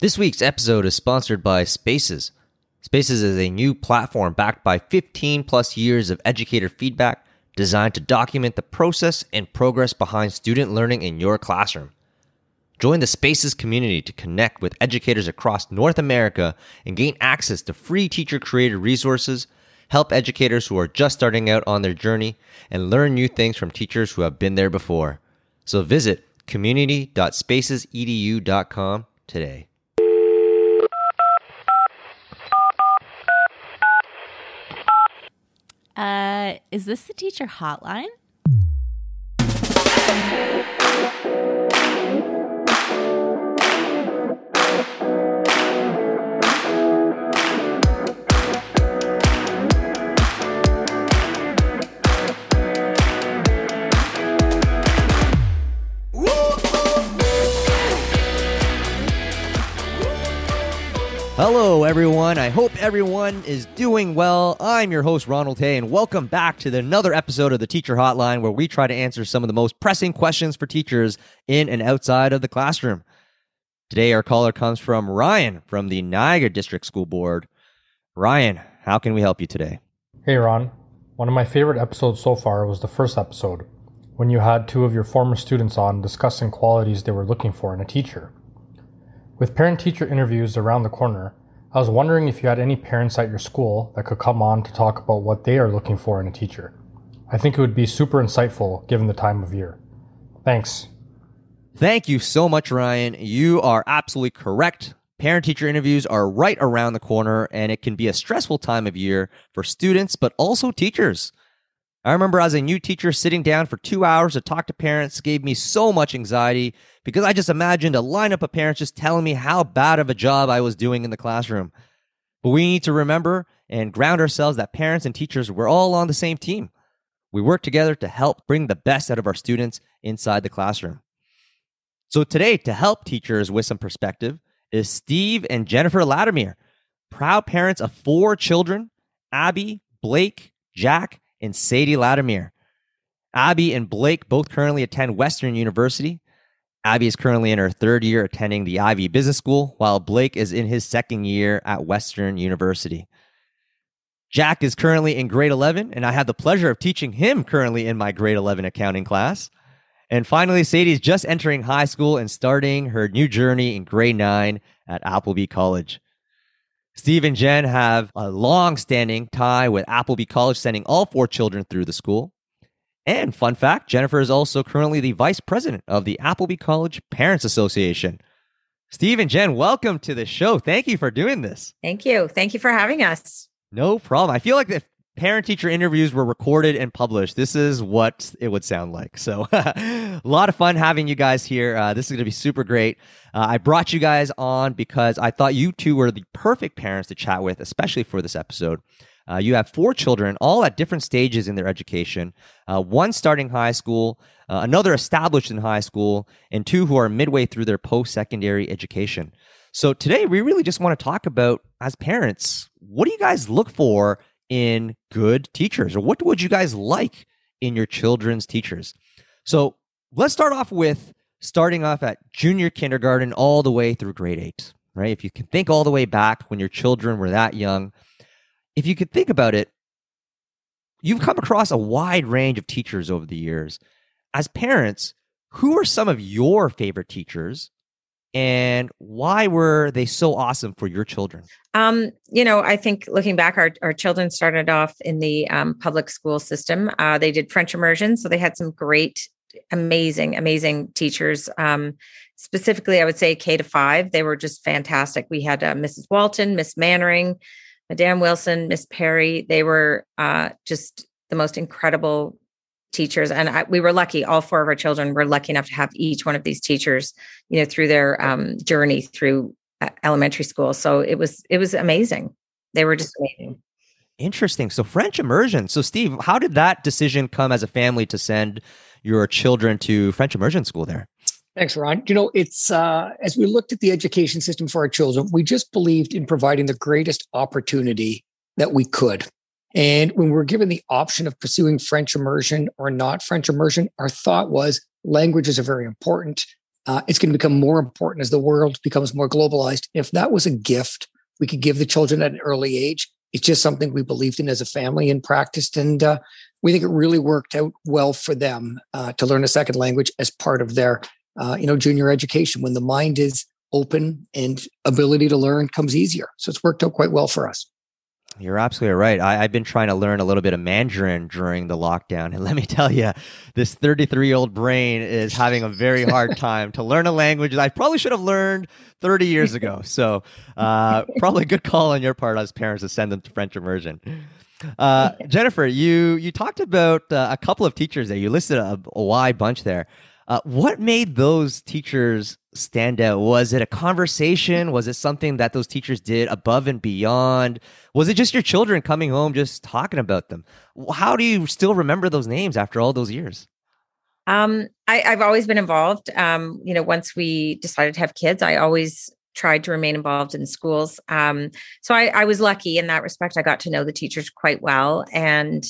This week's episode is sponsored by Spaces. Spaces is a new platform backed by 15 plus years of educator feedback designed to document the process and progress behind student learning in your classroom. Join the Spaces community to connect with educators across North America and gain access to free teacher created resources, help educators who are just starting out on their journey, and learn new things from teachers who have been there before. So visit community.spacesedu.com today. Uh, is this the teacher hotline? Hello, everyone. I hope everyone is doing well. I'm your host, Ronald Hay, and welcome back to another episode of the Teacher Hotline, where we try to answer some of the most pressing questions for teachers in and outside of the classroom. Today, our caller comes from Ryan from the Niagara District School Board. Ryan, how can we help you today? Hey, Ron. One of my favorite episodes so far was the first episode, when you had two of your former students on discussing qualities they were looking for in a teacher. With parent teacher interviews around the corner, I was wondering if you had any parents at your school that could come on to talk about what they are looking for in a teacher. I think it would be super insightful given the time of year. Thanks. Thank you so much, Ryan. You are absolutely correct. Parent teacher interviews are right around the corner, and it can be a stressful time of year for students, but also teachers. I remember as a new teacher sitting down for two hours to talk to parents gave me so much anxiety because I just imagined a lineup of parents just telling me how bad of a job I was doing in the classroom. But we need to remember and ground ourselves that parents and teachers, we're all on the same team. We work together to help bring the best out of our students inside the classroom. So today, to help teachers with some perspective, is Steve and Jennifer Latimer, proud parents of four children Abby, Blake, Jack, and Sadie Latimer. Abby and Blake both currently attend Western University. Abby is currently in her third year attending the Ivey Business School, while Blake is in his second year at Western University. Jack is currently in grade 11, and I have the pleasure of teaching him currently in my grade 11 accounting class. And finally, Sadie is just entering high school and starting her new journey in grade 9 at Appleby College. Steve and Jen have a long standing tie with Appleby College, sending all four children through the school. And fun fact Jennifer is also currently the vice president of the Appleby College Parents Association. Steve and Jen, welcome to the show. Thank you for doing this. Thank you. Thank you for having us. No problem. I feel like if parent teacher interviews were recorded and published, this is what it would sound like. So, a lot of fun having you guys here. Uh, this is going to be super great. Uh, I brought you guys on because I thought you two were the perfect parents to chat with, especially for this episode. Uh, you have four children, all at different stages in their education. Uh, one starting high school, uh, another established in high school, and two who are midway through their post secondary education. So today, we really just want to talk about, as parents, what do you guys look for in good teachers, or what would you guys like in your children's teachers? So let's start off with starting off at junior kindergarten all the way through grade eight, right? If you can think all the way back when your children were that young, if you could think about it, you've come across a wide range of teachers over the years. As parents, who are some of your favorite teachers and why were they so awesome for your children? Um, you know, I think looking back, our, our children started off in the um, public school system. Uh, they did French immersion, so they had some great, amazing, amazing teachers. Um, specifically, I would say K to five. They were just fantastic. We had uh, Mrs. Walton, Miss Mannering, Madame Wilson, Miss Perry. They were uh, just the most incredible teachers and I, we were lucky all four of our children were lucky enough to have each one of these teachers you know through their um, journey through uh, elementary school. So it was it was amazing. They were just amazing. Interesting. So french immersion. So steve how did that decision come as a family to send your children to french immersion school there? Thanks, Ron. You know, it's uh, as we looked at the education system for our children, we just believed in providing the greatest opportunity that we could. And when we were given the option of pursuing French immersion or not French immersion, our thought was languages are very important. Uh, it's going to become more important as the world becomes more globalized. If that was a gift we could give the children at an early age, it's just something we believed in as a family and practiced. And uh, we think it really worked out well for them uh, to learn a second language as part of their, uh, you know, junior education. When the mind is open and ability to learn comes easier, so it's worked out quite well for us. You're absolutely right. I, have been trying to learn a little bit of Mandarin during the lockdown. And let me tell you, this 33 year old brain is having a very hard time to learn a language that I probably should have learned 30 years ago. So, uh, probably a good call on your part as parents to send them to French immersion. Uh, Jennifer, you you talked about uh, a couple of teachers there. You listed a, a wide bunch there. Uh, what made those teachers stand out? Was it a conversation? Was it something that those teachers did above and beyond? Was it just your children coming home just talking about them? How do you still remember those names after all those years? Um, I, have always been involved. Um, you know, once we decided to have kids, I always tried to remain involved in schools. Um, so I, I, was lucky in that respect. I got to know the teachers quite well, and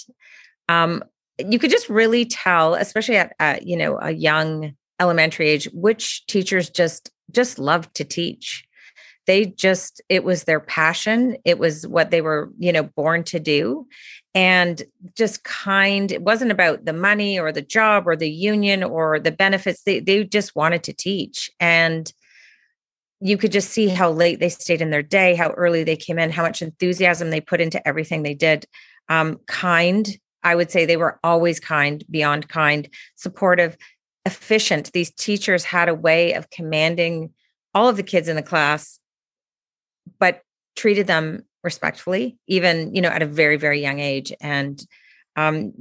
um, you could just really tell, especially at, at you know a young elementary age, which teachers just just loved to teach. They just it was their passion. It was what they were you know born to do, and just kind. It wasn't about the money or the job or the union or the benefits. They they just wanted to teach and you could just see how late they stayed in their day, how early they came in, how much enthusiasm they put into everything they did. Um, kind, I would say they were always kind, beyond kind, supportive, efficient. These teachers had a way of commanding all of the kids in the class, but treated them respectfully, even, you know, at a very, very young age. And, um,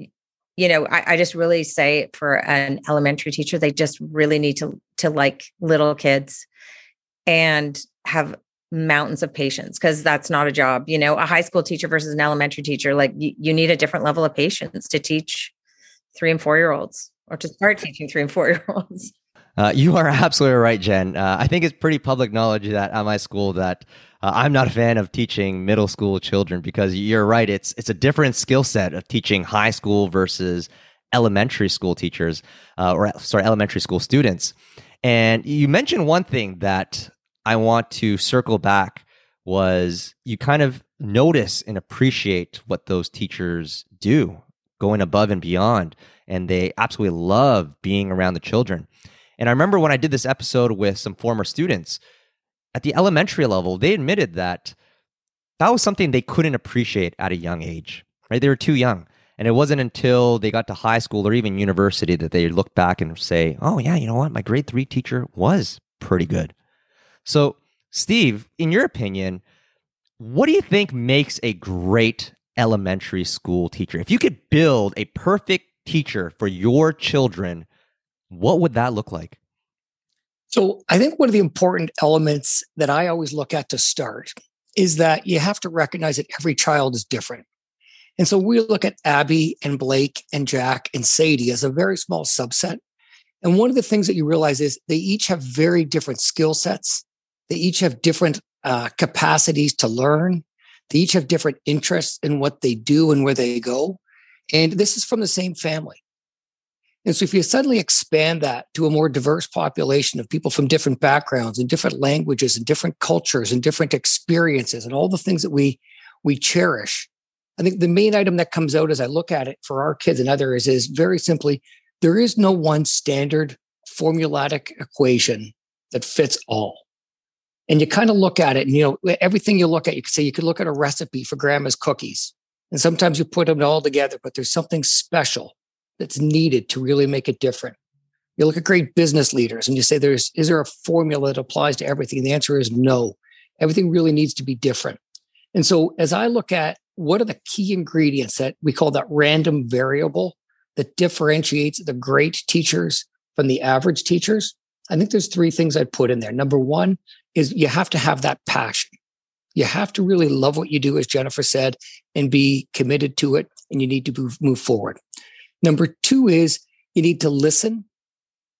you know, I, I just really say for an elementary teacher, they just really need to to like little kids and have mountains of patience because that's not a job you know a high school teacher versus an elementary teacher like you, you need a different level of patience to teach three and four year olds or to start teaching three and four year olds uh, you are absolutely right jen. Uh, i think it's pretty public knowledge that at my school that uh, i'm not a fan of teaching middle school children because you're right it's it's a different skill set of teaching high school versus elementary school teachers uh, or sorry elementary school students. And you mentioned one thing that I want to circle back was you kind of notice and appreciate what those teachers do, going above and beyond. And they absolutely love being around the children. And I remember when I did this episode with some former students at the elementary level, they admitted that that was something they couldn't appreciate at a young age, right? They were too young. And it wasn't until they got to high school or even university that they look back and say, oh, yeah, you know what? My grade three teacher was pretty good. So, Steve, in your opinion, what do you think makes a great elementary school teacher? If you could build a perfect teacher for your children, what would that look like? So, I think one of the important elements that I always look at to start is that you have to recognize that every child is different. And so we look at Abby and Blake and Jack and Sadie as a very small subset. And one of the things that you realize is they each have very different skill sets. They each have different uh, capacities to learn. They each have different interests in what they do and where they go. And this is from the same family. And so, if you suddenly expand that to a more diverse population of people from different backgrounds and different languages and different cultures and different experiences and all the things that we we cherish, I think the main item that comes out as I look at it for our kids and others is very simply there is no one standard formulatic equation that fits all and you kind of look at it and you know everything you look at you could say you could look at a recipe for grandma's cookies. And sometimes you put them all together but there's something special that's needed to really make it different. You look at great business leaders and you say there's is there a formula that applies to everything? The answer is no. Everything really needs to be different. And so as i look at what are the key ingredients that we call that random variable that differentiates the great teachers from the average teachers I think there's three things I'd put in there. Number one is you have to have that passion. You have to really love what you do, as Jennifer said, and be committed to it, and you need to move, move forward. Number two is you need to listen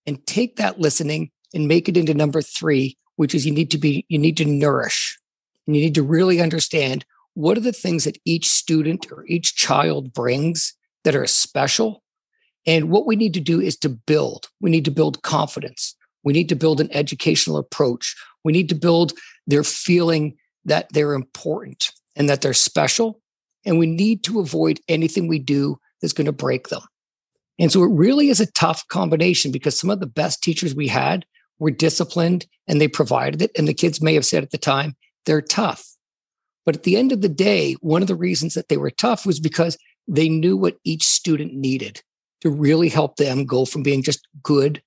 and take that listening and make it into number three, which is you need to be, you need to nourish and you need to really understand what are the things that each student or each child brings that are special. And what we need to do is to build. We need to build confidence We need to build an educational approach. We need to build their feeling that they're important and that they're special. And we need to avoid anything we do that's going to break them. And so it really is a tough combination because some of the best teachers we had were disciplined and they provided it. And the kids may have said at the time, they're tough. But at the end of the day, one of the reasons that they were tough was because they knew what each student needed to really help them go from being just good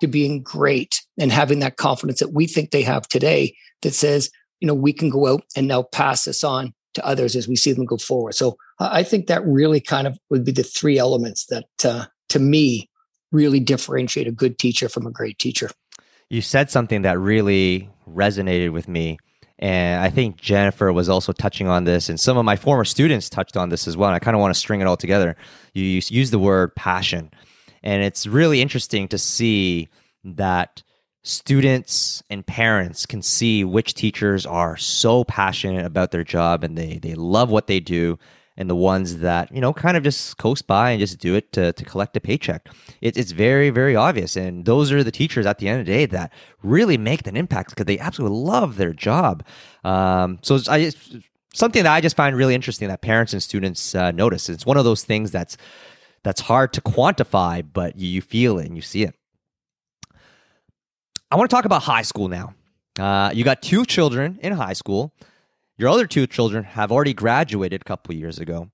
to being great and having that confidence that we think they have today that says, you know, we can go out and now pass this on to others as we see them go forward. So I think that really kind of would be the three elements that, uh, to me, really differentiate a good teacher from a great teacher. You said something that really resonated with me. And I think Jennifer was also touching on this, and some of my former students touched on this as well. And I kind of want to string it all together. You use the word passion. And it's really interesting to see that students and parents can see which teachers are so passionate about their job and they, they love what they do and the ones that you know kind of just coast by and just do it to, to collect a paycheck. It, it's very very obvious. And those are the teachers at the end of the day that really make an impact because they absolutely love their job. Um, so I, something that i just find really interesting that parents and students uh, notice. It's one of those things that's that's hard to quantify but you feel it and you see it I want to talk about high school now. Uh, you got two children in high school. Your other two children have already graduated a couple years ago.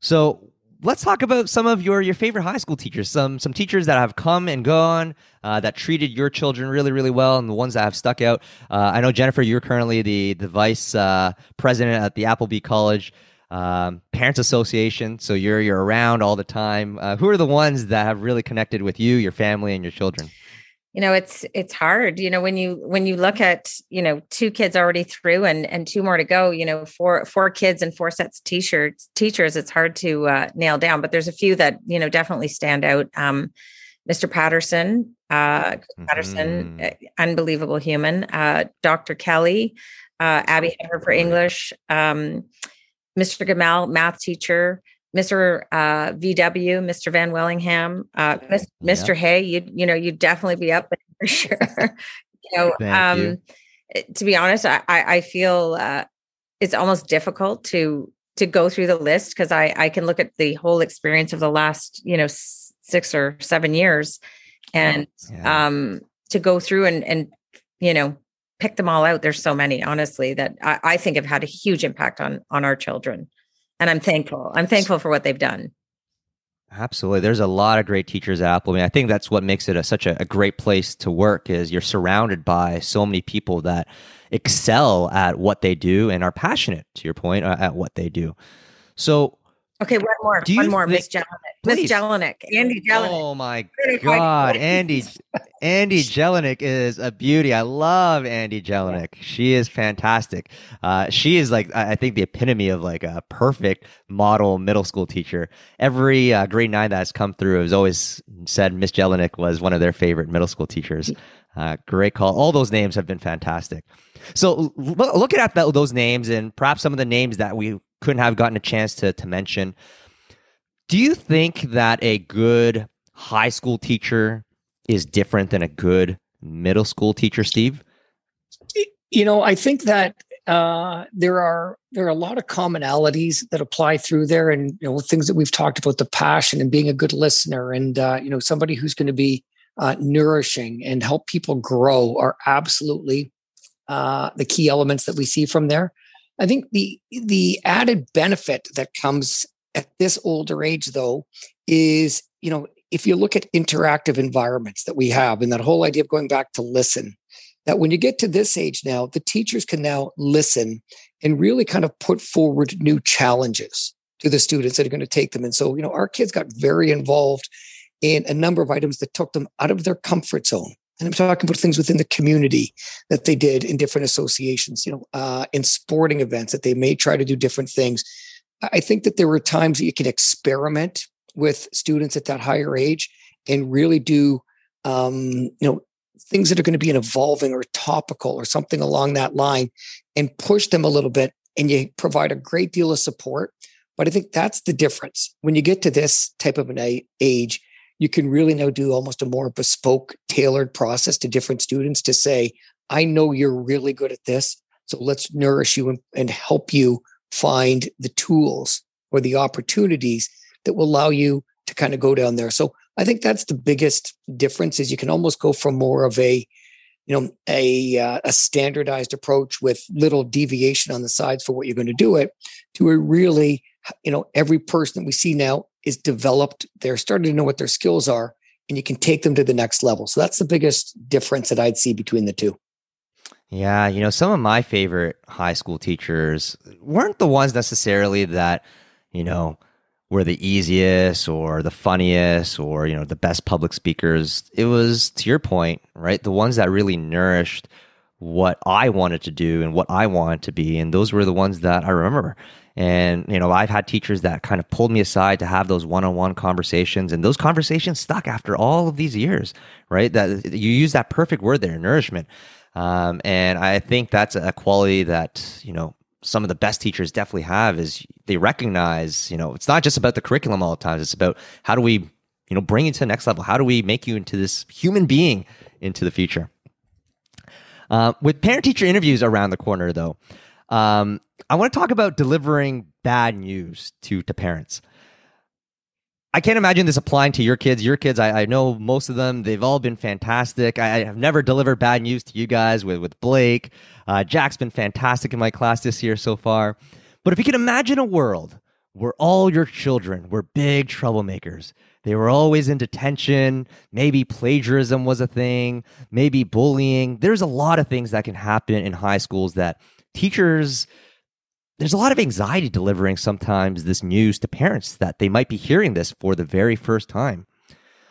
So let's talk about some of your your favorite high school teachers. Some some teachers that have come and gone uh, that treated your children really really well, and the ones that have stuck out. Uh, I know Jennifer, you're currently the the vice uh, president at the Appleby College um, Parents Association. So you're you're around all the time. Uh, who are the ones that have really connected with you, your family, and your children? you know it's it's hard you know when you when you look at you know two kids already through and and two more to go you know four four kids and four sets of t-shirts teachers it's hard to uh, nail down but there's a few that you know definitely stand out um, mr patterson uh, patterson mm-hmm. Uh, unbelievable human uh, dr kelly uh, abby Hedger for english um, mr gamal math teacher Mr. Uh, VW, Mr. Van Wellingham, uh, Mr. Yeah. Hay, you you know you'd definitely be up for sure. you know, um, you. To be honest, I I feel uh, it's almost difficult to to go through the list because I I can look at the whole experience of the last you know six or seven years, and yeah. um to go through and and you know pick them all out. There's so many, honestly, that I, I think have had a huge impact on on our children and I'm thankful. I'm thankful for what they've done. Absolutely. There's a lot of great teachers at Apple. I mean, I think that's what makes it a, such a, a, great place to work is you're surrounded by so many people that excel at what they do and are passionate, to your point, uh, at what they do. So Okay, one more. one more, Miss Jelinek. Miss Jelinek. Andy Jelinek. Oh my God. Andy Andy Jelinek is a beauty. I love Andy Jelinek. She is fantastic. Uh, she is like I think the epitome of like a perfect model middle school teacher. Every uh, grade nine that has come through has always said Miss Jelinek was one of their favorite middle school teachers. Uh, great call. All those names have been fantastic. So looking at those names and perhaps some of the names that we couldn't have gotten a chance to, to mention. Do you think that a good high school teacher is different than a good middle school teacher, Steve? You know, I think that uh, there are there are a lot of commonalities that apply through there, and you know things that we've talked about the passion and being a good listener, and uh, you know somebody who's going to be uh, nourishing and help people grow are absolutely uh, the key elements that we see from there. I think the the added benefit that comes at this older age, though, is you know if you look at interactive environments that we have, and that whole idea of going back to listen, that when you get to this age now, the teachers can now listen and really kind of put forward new challenges to the students that are going to take them. And so, you know, our kids got very involved in a number of items that took them out of their comfort zone and I'm talking about things within the community that they did in different associations, you know, uh, in sporting events that they may try to do different things. I think that there were times that you can experiment with students at that higher age and really do, um, you know, things that are going to be an evolving or topical or something along that line and push them a little bit. And you provide a great deal of support. But I think that's the difference. When you get to this type of an age, you can really now do almost a more bespoke, tailored process to different students to say, I know you're really good at this. So let's nourish you and, and help you find the tools or the opportunities that will allow you to kind of go down there. So I think that's the biggest difference is you can almost go from more of a you know a uh, a standardized approach with little deviation on the sides for what you're going to do it to a really you know every person that we see now is developed they're starting to know what their skills are and you can take them to the next level. So that's the biggest difference that i'd see between the two. Yeah you know some of my favorite high school teachers weren't the ones necessarily that you know were the easiest or the funniest or you know the best public speakers. It was to your point right the ones that really nourished what i wanted to do and what i wanted to be and those were the ones that i remember and you know i've had teachers that kind of pulled me aside to have those one-on-one conversations and those conversations stuck after all of these years right that you use that perfect word there nourishment um, and i think that's a quality that you know some of the best teachers definitely have is they recognize, you know, it's not just about the curriculum all the time. It's about how do we, you know, bring you to the next level? How do we make you into this human being into the future? Uh, with parent teacher interviews around the corner, though, um, I want to talk about delivering bad news to, to parents. I can't imagine this applying to your kids. Your kids, I, I know most of them, they've all been fantastic. I, I, have never delivered bad news to you guys with, with Blake. Uh, Jack's been fantastic in my class this year so far. But if you can imagine a world where all your children were big troublemakers, they were always in detention, maybe plagiarism was a thing, maybe bullying. There's a lot of things that can happen in high schools that teachers there's a lot of anxiety delivering sometimes this news to parents that they might be hearing this for the very first time.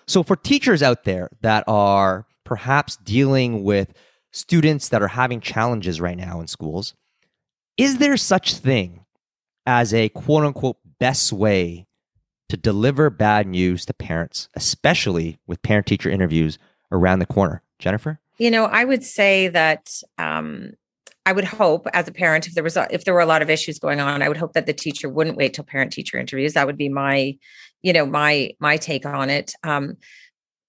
So, for teachers out there that are perhaps dealing with students that are having challenges right now in schools, is there such thing as a quote unquote best way to deliver bad news to parents, especially with parent teacher interviews around the corner? Jennifer? You know, I would say that um, I would hope as a parent, if there was if there were a lot of issues going on, I would hope that the teacher wouldn't wait till parent teacher interviews. That would be my, you know, my my take on it. Um,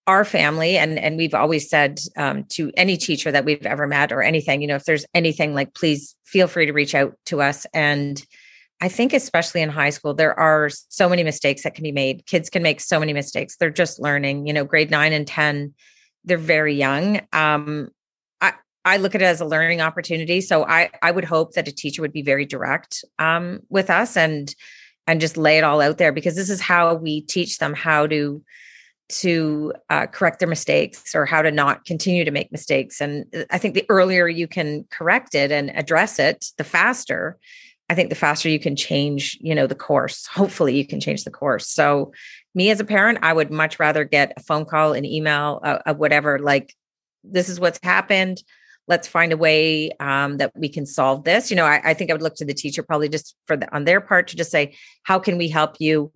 our family and and we've always said um, to any teacher that we've ever met or anything, you know, if there's anything like, please feel free to reach out to us. And I think especially in high school, there are so many mistakes that can be made. Kids can make so many mistakes. They're just learning. You know, grade nine and ten, they're very young. Um, I look at it as a learning opportunity. So I I would hope that a teacher would be very direct um, with us and and just lay it all out there because this is how we teach them how to to uh, correct their mistakes or how to not continue to make mistakes. And uh, I think the earlier you can correct it and address it, the faster. I think the faster you can change, you know, the course. Hopefully, you can change the course. So, me as a parent, I would much rather get a phone call, an email, uh, whatever. Like, this is what's happened let's find a way um, that we can solve this. You know I, I, think i would look to the teacher probably just for the, on their part to just say how can we help you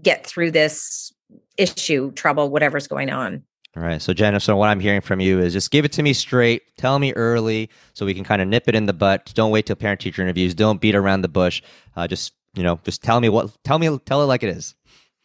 get through this issue trouble whatever's going on? All right so jennifer so what i'm hearing from you is just give it to me straight tell me early so we can kind of nip it in the butt don't wait till parent teacher interviews don't beat around the bush. Uh, just you know just tell me what tell me tell it like it is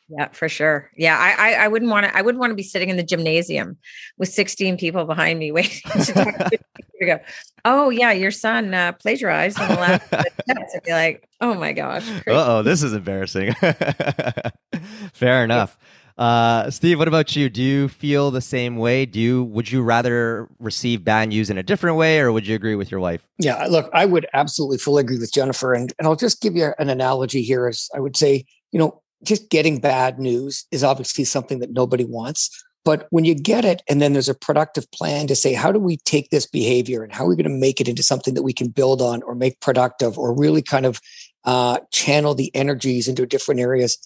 yeah, for sure. Yeah, I I, I wouldn't want to. I wouldn't want to be sitting in the gymnasium with 16 people behind me waiting to talk to go. Oh yeah, your son uh, plagiarized in the last test. I'd be like, oh my gosh. Uh oh, this is embarrassing. Fair enough. Uh, Steve, what about you? Do you feel the same way? Do you would you rather receive bad news in a different way, or would you agree with your wife? Yeah, look, I would absolutely fully agree with Jennifer, and and I'll just give you an analogy here. As I would say, you know, just getting bad news is obviously something that nobody wants. But when you get it, and then there's a productive plan to say, how do we take this behavior and how are we going to make it into something that we can build on or make productive or really kind of uh, channel the energies into different areas?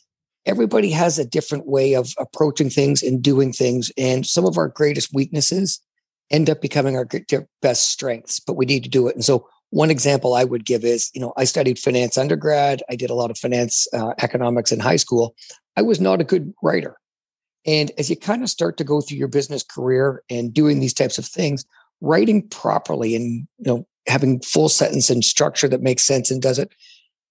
Everybody has a different way of approaching things and doing things. And some of our greatest weaknesses end up becoming our best strengths, but we need to do it. And so one example I would give is, you know, I studied finance undergrad. I did a lot of finance uh, economics in high school. I was not a good writer. And as you kind of start to go through your business career and doing these types of things, writing properly and, you know, having full sentence and structure that makes sense and does it.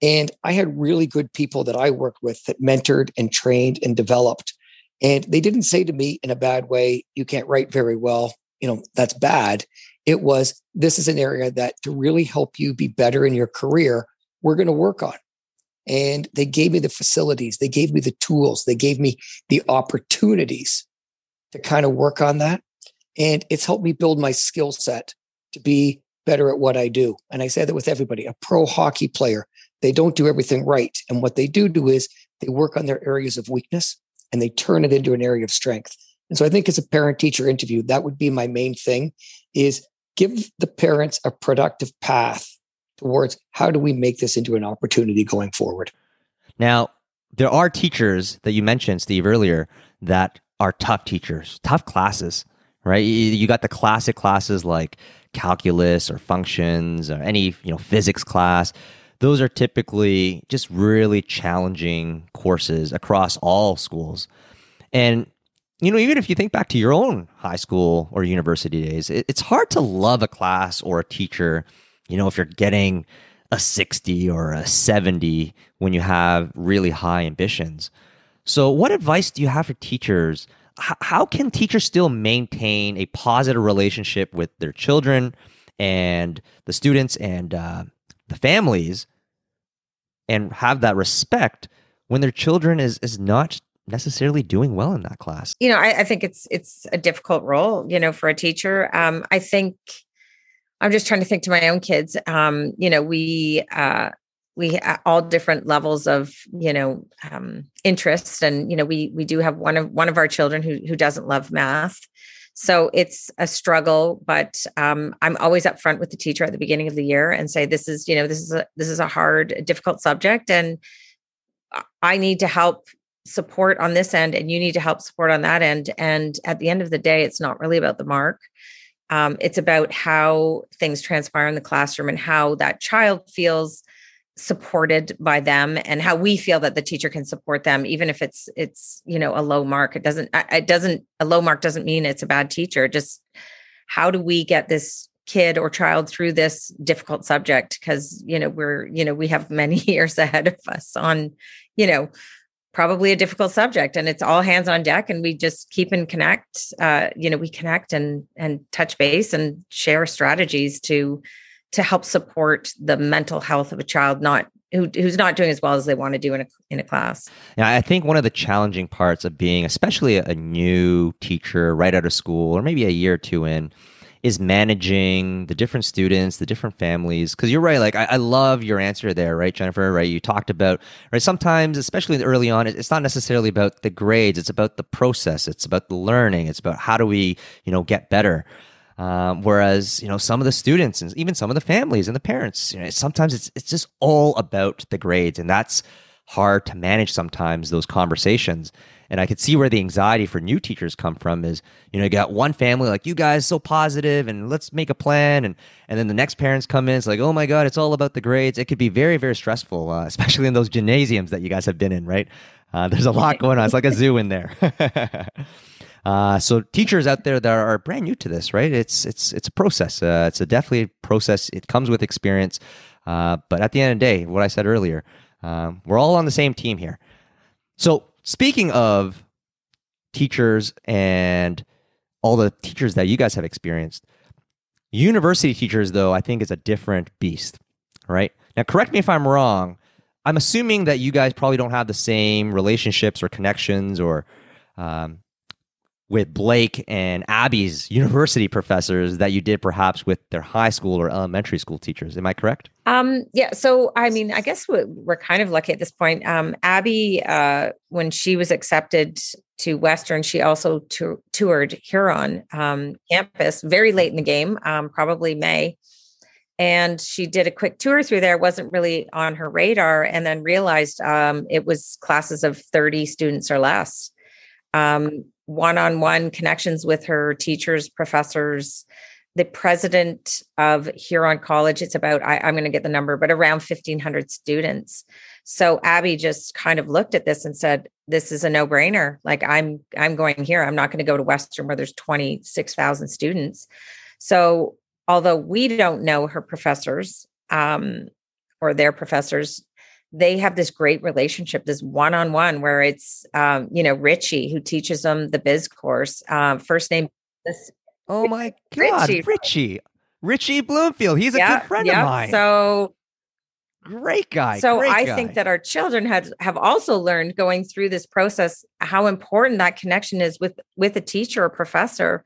And I had really good people that I worked with that mentored and trained and developed. And they didn't say to me in a bad way, you can't write very well. You know, that's bad. It was, this is an area that to really help you be better in your career, we're going to work on. And they gave me the facilities, they gave me the tools, they gave me the opportunities to kind of work on that. And it's helped me build my skill set to be better at what I do. And I say that with everybody. A pro hockey player, they don't do everything right. And what they do do is they work on their areas of weakness and they turn it into an area of strength. And so I think as a parent teacher interview, that would be my main thing is give the parents a productive path towards how do we make this into an opportunity going forward. Now, there are teachers that you mentioned, Steve, earlier that are tough teachers, tough classes, right? You got the classic classes like calculus or functions or any, you know, physics class those are typically just really challenging courses across all schools. And, you know, even if you think back to your own high school or university days, it, it's hard to love a class or a teacher, you know, if you're getting a 60 or a 70 when you have really high ambitions. So, what advice do you have for teachers? H- how can teachers still maintain a positive relationship with their children and the students and uh, the families and have that respect when their children is is not necessarily doing well in that class. You know I, I, think it's it's a difficult role you know for a teacher. Um i think i'm just trying to think to my own kids um you know we uh we all different levels of you know um interest. And you know we we do have one of one of our children who who doesn't love math. So it's a struggle, but um, I'm always upfront with the teacher at the beginning of the year and say, "This is, you know, this is a this is a hard, difficult subject, and I need to help support on this end, and you need to help support on that end." And at the end of the day, it's not really about the mark. Um, it's about how things transpire in the classroom and how that child feels supported by them and how we feel that the teacher can support them even if it's it's you know a low mark it doesn't it doesn't a low mark doesn't mean it's a bad teacher just how do we get this kid or child through this difficult subject because you know we're you know we have many years ahead of us on you know probably a difficult subject and it's all hands on deck and we just keep and connect uh you know we connect and and touch base and share strategies to to help support the mental health of a child not who, who's not doing as well as they want to do in a in a class. Yeah, I think one of the challenging parts of being, especially a new teacher right out of school, or maybe a year or two in, is managing the different students, the different families. Because you're right, like I, I, love your answer there, right, Jennifer? Right, you talked about right. Sometimes, especially early on, it's not necessarily about the grades; it's about the process. It's about the learning. It's about how do we, you know, get better. Um, whereas you know some of the students and even some of the families and the parents, you know, sometimes it's it's just all about the grades, and that's hard to manage sometimes those conversations. And I could see where the anxiety for new teachers come from is, you know, you got one family like you guys so positive and let's make a plan, and and then the next parents come in, it's like, oh my god, it's all about the grades. It could be very very stressful, uh, especially in those gymnasiums that you guys have been in, right? Uh, there's a lot going on. It's like a zoo in there. Uh, so teachers out there that are brand new to this, right? It's it's it's a process. Uh, it's a definitely a process. It comes with experience. Uh, but at the end of the day, what I said earlier, um, we're all on the same team here. So speaking of teachers and all the teachers that you guys have experienced, university teachers though I think is a different beast, right? Now, correct me if I'm wrong. I'm assuming that you guys probably don't have the same relationships or connections or um, with Blake and Abby's university professors that you did perhaps with their high school or elementary school teachers. Am I correct? Um, yeah. So, I mean, I guess we're kind of lucky at this point. Um, Abby, uh, when she was accepted to Western, she also t- toured Huron um, campus very late in the game, um, probably May. And she did a quick tour through there, wasn't really on her radar, and then realized um, it was classes of 30 students or less. Um, one-on-one connections with her teachers, professors, the president of Huron College. It's about I, am going to get the number, but around 1,500 students. So Abby just kind of looked at this and said, "This is a no-brainer. Like I'm I'm going here. I'm not going to go to Western where there's 26,000 students." So although we don't know her professors um, or their professors, they have this great relationship, this one on one, where it's, um, you know, Richie who teaches them the biz course. Um, first name. This, oh my God, Richie. Richie. Richie Bloomfield. He's a yeah, good friend yeah. of mine. So great guy. So great I guy. think that our children have have also learned going through this process how important that connection is with with a teacher or professor.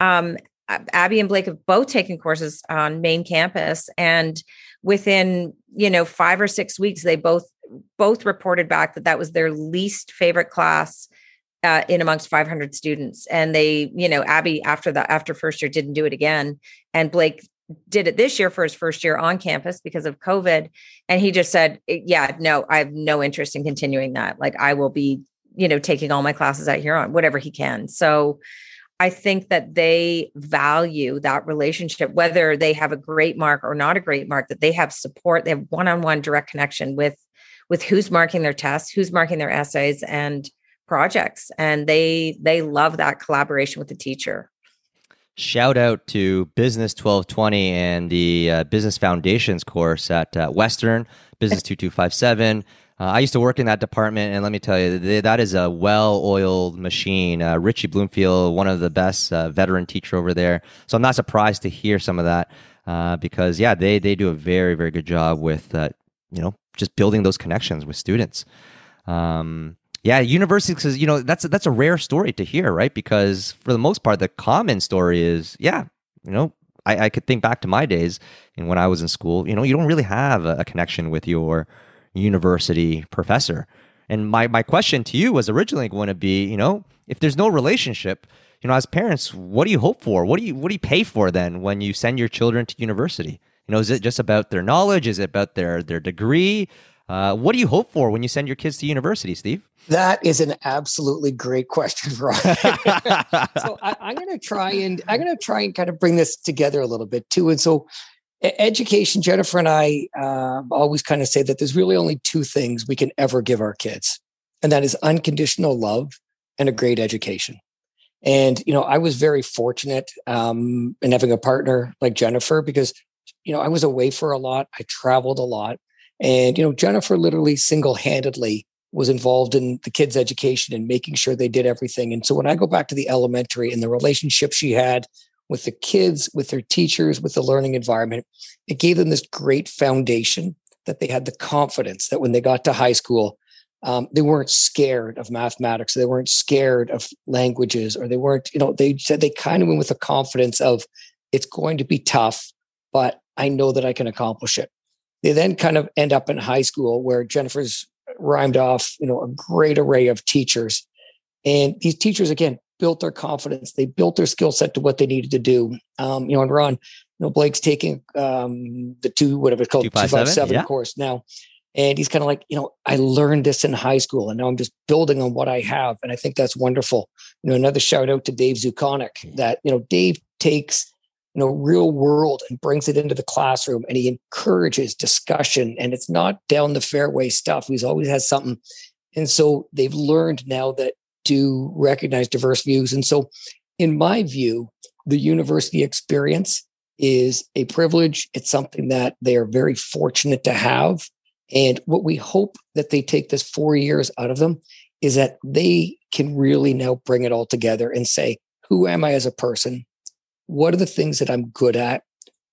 Um, Abby and Blake have both taken courses on main campus, and within you know five or six weeks, they both both reported back that that was their least favorite class uh, in amongst 500 students. And they, you know, Abby after the after first year didn't do it again, and Blake did it this year for his first year on campus because of COVID. And he just said, "Yeah, no, I have no interest in continuing that. Like, I will be, you know, taking all my classes out here on whatever he can." So. I think that they value that relationship, whether they have a great mark or not a great mark, that they have support, they have one-on-one direct connection with with who's marking their tests, who's marking their essays, and projects. And they they love that collaboration with the teacher. Shout out to business 1220 and the uh, business foundations course at uh, western business 2257 uh, I used to work in that department, and let me tell you, that is a well-oiled machine. Uh, Richie Bloomfield, one of the best uh, veteran teacher over there, so I'm not surprised to hear some of that uh, because, yeah, they they do a very very good job with you know just building those connections with students. Um, yeah, universities because you know that's that's a rare story to hear, right? Because for the most part, the common story is yeah, you know, I, I could think back to my days and when I was in school. You know, you don't really have a, a connection with your university professor. And my my question to you was originally going to be, you know, if there's no relationship, you know, as parents, what do you hope for? What do you what do you pay for then when you send your children to university? You know, is it just about their knowledge? Is it about their their degree? Uh, what do you hope for when you send your kids to university, Steve? That is an absolutely great question, Ron. so I, am going to try and I'm going to try and kind of bring this together a little bit too. And so, education, Jennifer and I uh, always kind of say that there's really only two things we can ever give our kids, and that is unconditional love and a great education. And you know, I was very fortunate um, in having a partner like Jennifer because you know I was away for a lot, I traveled a lot, and you know, Jennifer literally single-handedly was involved in the kids' education and making sure they did everything. And so when I go back to the elementary and the relationship she had with the kids, with their teachers, with the learning environment, it gave them this great foundation that they had the confidence that when they got to high school, um, they weren't scared of mathematics, they weren't scared of languages, or they weren't, you know, they said they kind of went with the confidence of it's going to be tough, but I know that I can accomplish it. They then kind of end up in high school where Jennifer's rhymed off, you know, a great array of teachers. And these teachers, again, built their confidence. They built their skill set to what they needed to do. Um, you know, and Ron, you know, Blake's taking um, the two, whatever it's called, 257 yeah. course now. And he's kind of like, you know, I learned this in high school and now I'm just building on what I have. And I think that's wonderful. You know, another shout out to Dave Zukonik that, you know, Dave takes you know real world and brings it into the classroom and he encourages discussion and it's not down the fairway stuff he's always has something and so they've learned now that to recognize diverse views and so in my view the university experience is a privilege it's something that they are very fortunate to have and what we hope that they take this four years out of them is that they can really now bring it all together and say who am i as a person what are the things that I'm good at?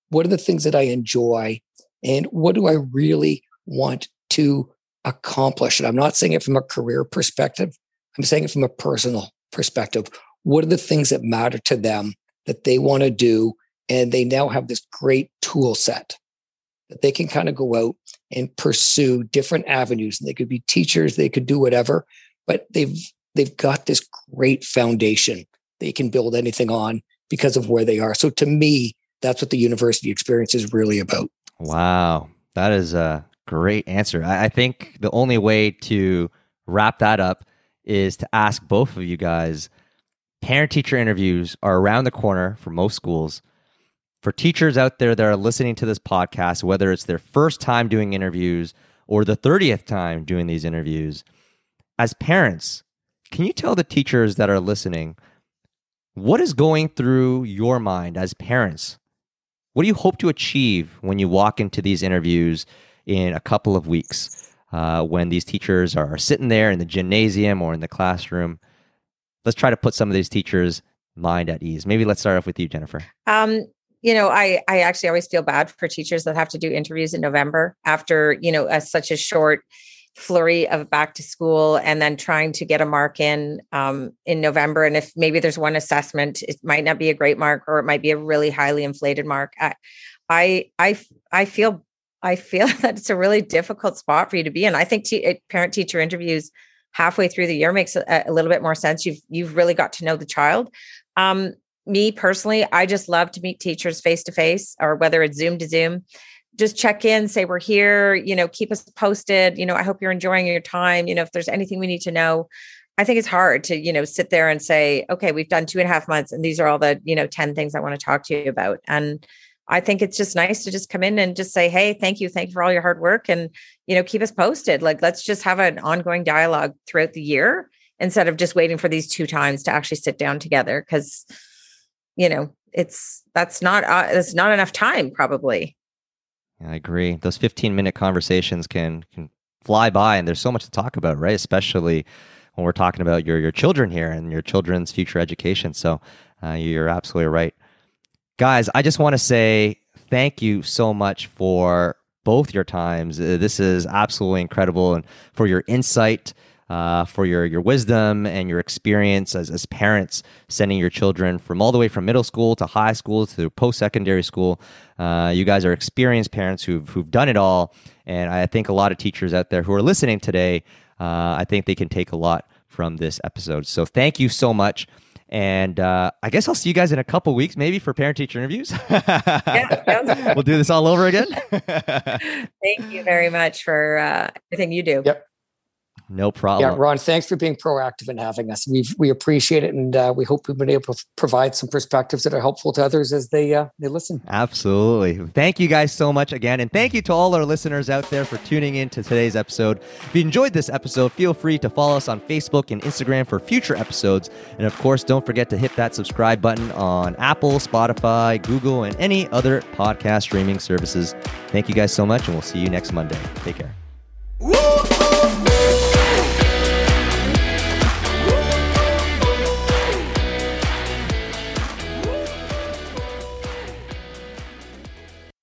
What are the things that I enjoy? And what do I really want to accomplish? And I'm not saying it from a career perspective, I'm saying it from a personal perspective. What are the things that matter to them that they want to do? And they now have this great tool set that they can kind of go out and pursue different avenues. And they could be teachers, they could do whatever, but they've they've got this great foundation they can build anything on because of where they are. So to me, that's what the university experience is really about. Wow. That is a great answer. I, I think the only way to wrap that up is to ask both of you guys parent teacher interviews are around the corner for most schools. For teachers out there that are listening to this podcast, whether it's their first time doing interviews or the 30th time doing these interviews, as parents, can you tell the teachers that are listening what is going through your mind as parents? What do you hope to achieve when you walk into these interviews in a couple of weeks? Uh, when these teachers are sitting there in the gymnasium or in the classroom? Let's try to put some of these teachers' mind at ease. Maybe let's start off with you, Jennifer. Um, you know, I I actually always feel bad for teachers that have to do interviews in November after you know a, such a short flurry of back to school and then trying to get a mark in um, in November. And if maybe there's one assessment, it might not be a great mark or it might be a really highly inflated mark. I I I, I feel I feel that it's a really difficult spot for you to be in. I think t- parent teacher interviews halfway through the year makes a, a, little bit more sense. You've you've really got to know the child. Um, me personally, I just love to meet teachers face to face or whether it's Zoom to Zoom. Just check in, say we're here, you know, keep us posted. You know, I hope you're enjoying your time. You know, if there's anything we need to know. I think it's hard to, you know, sit there and say, okay, we've done two and a half months and these are all the, you know, 10 things I want to talk to you about. And I think it's just nice to just come in and just say, hey, thank you. Thank you for all your hard work. And, you know, keep us posted. Like, let's just have an ongoing dialogue throughout the year instead of just waiting for these two times to actually sit down together. Cause, you know, it's that's not, uh, it's not enough time probably. I agree. Those 15 minute conversations can, can fly by and there's so much to talk about, right? Especially when we're talking about your, your children here and your children's future education. So uh, you're absolutely right. Guys, I just want to say thank you so much for both your times. Uh, this is absolutely incredible and for your insight, uh, for your, your wisdom and your experience as, as parents sending your children from all the way from middle school to high school to post secondary school. Uh, you guys are experienced parents who've, who've done it all. And I think a lot of teachers out there who are listening today, uh, I think they can take a lot from this episode. So thank you so much. And uh, I guess I'll see you guys in a couple weeks, maybe for parent teacher interviews. yeah, we'll do this all over again. Thank you very much for uh, everything you do. Yep. No problem. Yeah, Ron, thanks for being proactive and having us. We we appreciate it, and uh, we hope we've been able to provide some perspectives that are helpful to others as they uh, they listen. Absolutely. Thank you guys so much again, and thank you to all our listeners out there for tuning in to today's episode. If you enjoyed this episode, feel free to follow us on Facebook and Instagram for future episodes, and of course, don't forget to hit that subscribe button on Apple, Spotify, Google, and any other podcast streaming services. Thank you guys so much, and we'll see you next Monday. Take care.